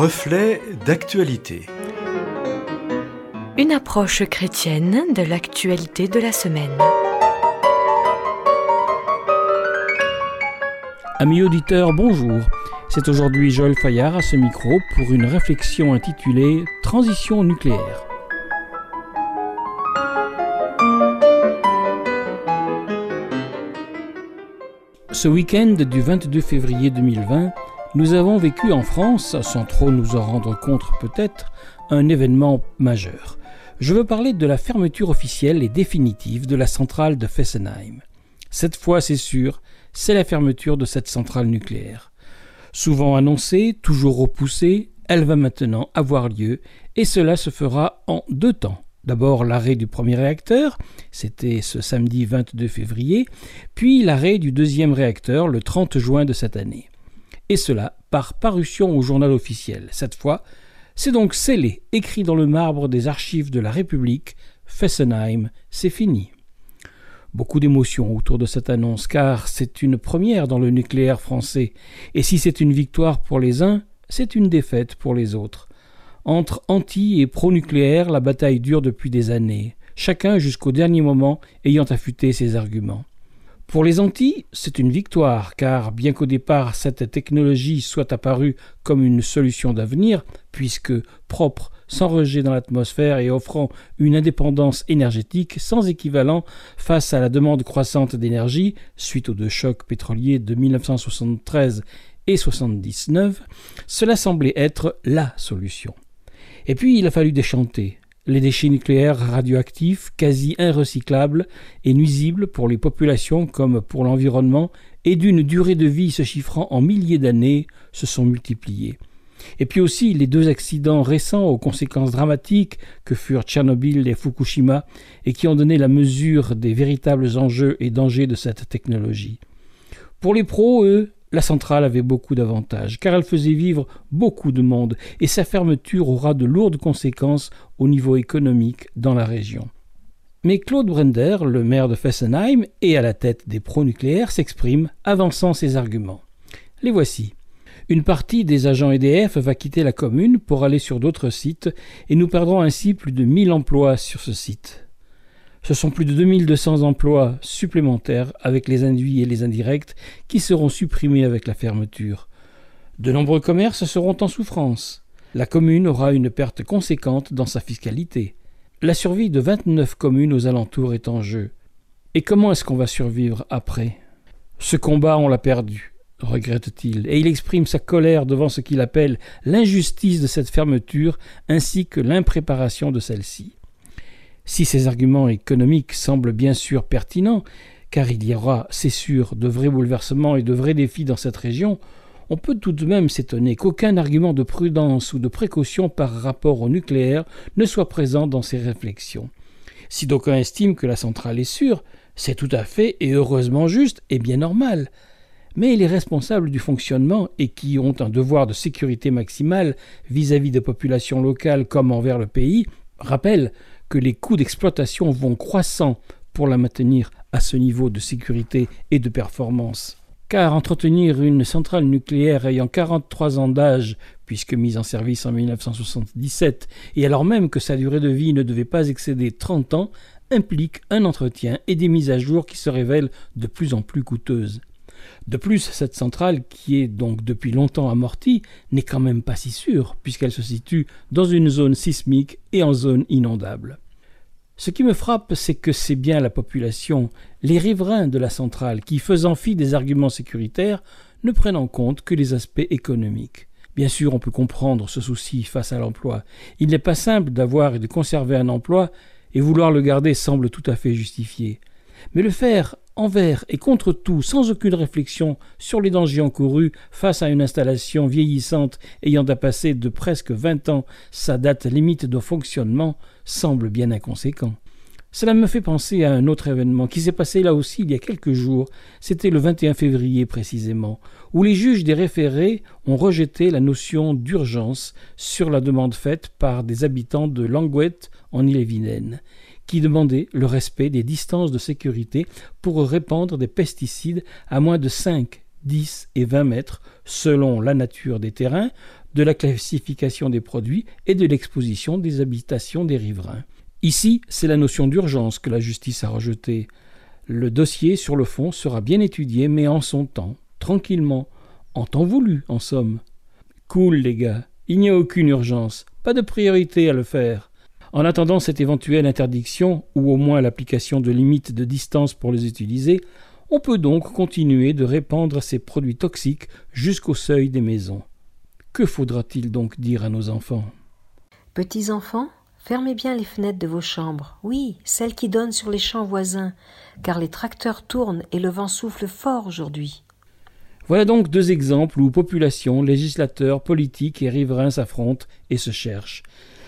Reflet d'actualité. Une approche chrétienne de l'actualité de la semaine. Amis auditeurs, bonjour. C'est aujourd'hui Joël Fayard à ce micro pour une réflexion intitulée Transition nucléaire. Ce week-end du 22 février 2020, nous avons vécu en France, sans trop nous en rendre compte peut-être, un événement majeur. Je veux parler de la fermeture officielle et définitive de la centrale de Fessenheim. Cette fois, c'est sûr, c'est la fermeture de cette centrale nucléaire. Souvent annoncée, toujours repoussée, elle va maintenant avoir lieu, et cela se fera en deux temps. D'abord l'arrêt du premier réacteur, c'était ce samedi 22 février, puis l'arrêt du deuxième réacteur le 30 juin de cette année. Et cela par parution au journal officiel. Cette fois, c'est donc scellé, écrit dans le marbre des archives de la République, Fessenheim, c'est fini. Beaucoup d'émotions autour de cette annonce, car c'est une première dans le nucléaire français, et si c'est une victoire pour les uns, c'est une défaite pour les autres. Entre anti et pro-nucléaire, la bataille dure depuis des années, chacun jusqu'au dernier moment ayant affûté ses arguments. Pour les Antilles, c'est une victoire, car bien qu'au départ cette technologie soit apparue comme une solution d'avenir, puisque propre, sans rejet dans l'atmosphère et offrant une indépendance énergétique sans équivalent face à la demande croissante d'énergie, suite aux deux chocs pétroliers de 1973 et 1979, cela semblait être la solution. Et puis il a fallu déchanter, les déchets nucléaires radioactifs, quasi irrecyclables et nuisibles pour les populations comme pour l'environnement, et d'une durée de vie se chiffrant en milliers d'années, se sont multipliés. Et puis aussi les deux accidents récents aux conséquences dramatiques que furent Tchernobyl et Fukushima et qui ont donné la mesure des véritables enjeux et dangers de cette technologie. Pour les pros, eux, la centrale avait beaucoup d'avantages, car elle faisait vivre beaucoup de monde, et sa fermeture aura de lourdes conséquences au niveau économique dans la région. Mais Claude Brender, le maire de Fessenheim et à la tête des pro-nucléaires, s'exprime, avançant ses arguments. Les voici. Une partie des agents EDF va quitter la commune pour aller sur d'autres sites, et nous perdrons ainsi plus de 1000 emplois sur ce site. Ce sont plus de 2200 emplois supplémentaires avec les induits et les indirects qui seront supprimés avec la fermeture. De nombreux commerces seront en souffrance. La commune aura une perte conséquente dans sa fiscalité. La survie de 29 communes aux alentours est en jeu. Et comment est-ce qu'on va survivre après? Ce combat, on l'a perdu, regrette-t-il, et il exprime sa colère devant ce qu'il appelle l'injustice de cette fermeture ainsi que l'impréparation de celle-ci. Si ces arguments économiques semblent bien sûr pertinents, car il y aura, c'est sûr, de vrais bouleversements et de vrais défis dans cette région, on peut tout de même s'étonner qu'aucun argument de prudence ou de précaution par rapport au nucléaire ne soit présent dans ces réflexions. Si d'aucuns estiment que la centrale est sûre, c'est tout à fait et heureusement juste et bien normal. Mais les responsables du fonctionnement et qui ont un devoir de sécurité maximale vis-à-vis des populations locales comme envers le pays rappellent que les coûts d'exploitation vont croissant pour la maintenir à ce niveau de sécurité et de performance. Car entretenir une centrale nucléaire ayant 43 ans d'âge, puisque mise en service en 1977, et alors même que sa durée de vie ne devait pas excéder 30 ans, implique un entretien et des mises à jour qui se révèlent de plus en plus coûteuses. De plus, cette centrale, qui est donc depuis longtemps amortie, n'est quand même pas si sûre, puisqu'elle se situe dans une zone sismique et en zone inondable. Ce qui me frappe, c'est que c'est bien la population, les riverains de la centrale, qui, faisant fi des arguments sécuritaires, ne prennent en compte que les aspects économiques. Bien sûr, on peut comprendre ce souci face à l'emploi. Il n'est pas simple d'avoir et de conserver un emploi, et vouloir le garder semble tout à fait justifié. Mais le faire envers et contre tout, sans aucune réflexion sur les dangers encourus face à une installation vieillissante ayant dépassé de presque vingt ans. Sa date limite de fonctionnement, semble bien inconséquent. Cela me fait penser à un autre événement qui s'est passé là aussi il y a quelques jours, c'était le 21 février précisément, où les juges des référés ont rejeté la notion d'urgence sur la demande faite par des habitants de Langouette en Ille-et-Vilaine qui demandait le respect des distances de sécurité pour répandre des pesticides à moins de 5, 10 et 20 mètres selon la nature des terrains, de la classification des produits et de l'exposition des habitations des riverains. Ici, c'est la notion d'urgence que la justice a rejetée. Le dossier, sur le fond, sera bien étudié, mais en son temps, tranquillement, en temps voulu, en somme. Cool, les gars, il n'y a aucune urgence, pas de priorité à le faire. En attendant cette éventuelle interdiction, ou au moins l'application de limites de distance pour les utiliser, on peut donc continuer de répandre ces produits toxiques jusqu'au seuil des maisons. Que faudra-t-il donc dire à nos enfants? Petits enfants, fermez bien les fenêtres de vos chambres, oui, celles qui donnent sur les champs voisins, car les tracteurs tournent et le vent souffle fort aujourd'hui. Voilà donc deux exemples où population, législateurs, politiques et riverains s'affrontent et se cherchent,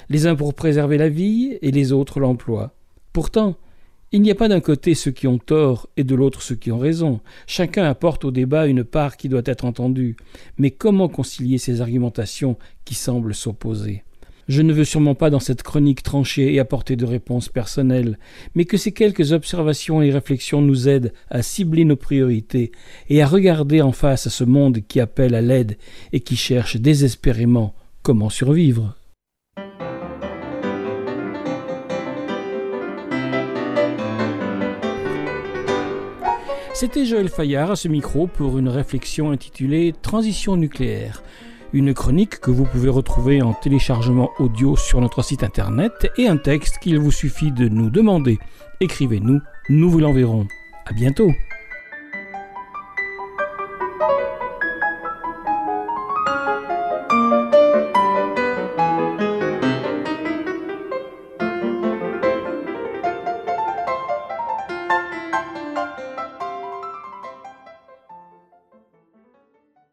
les uns pour préserver la vie et les autres l'emploi. Pourtant, il n'y a pas d'un côté ceux qui ont tort et de l'autre ceux qui ont raison. Chacun apporte au débat une part qui doit être entendue. Mais comment concilier ces argumentations qui semblent s'opposer? Je ne veux sûrement pas dans cette chronique trancher et apporter de réponses personnelles, mais que ces quelques observations et réflexions nous aident à cibler nos priorités et à regarder en face à ce monde qui appelle à l'aide et qui cherche désespérément comment survivre. C'était Joël Fayard à ce micro pour une réflexion intitulée Transition nucléaire une chronique que vous pouvez retrouver en téléchargement audio sur notre site internet et un texte qu'il vous suffit de nous demander. Écrivez-nous, nous vous l'enverrons. À bientôt!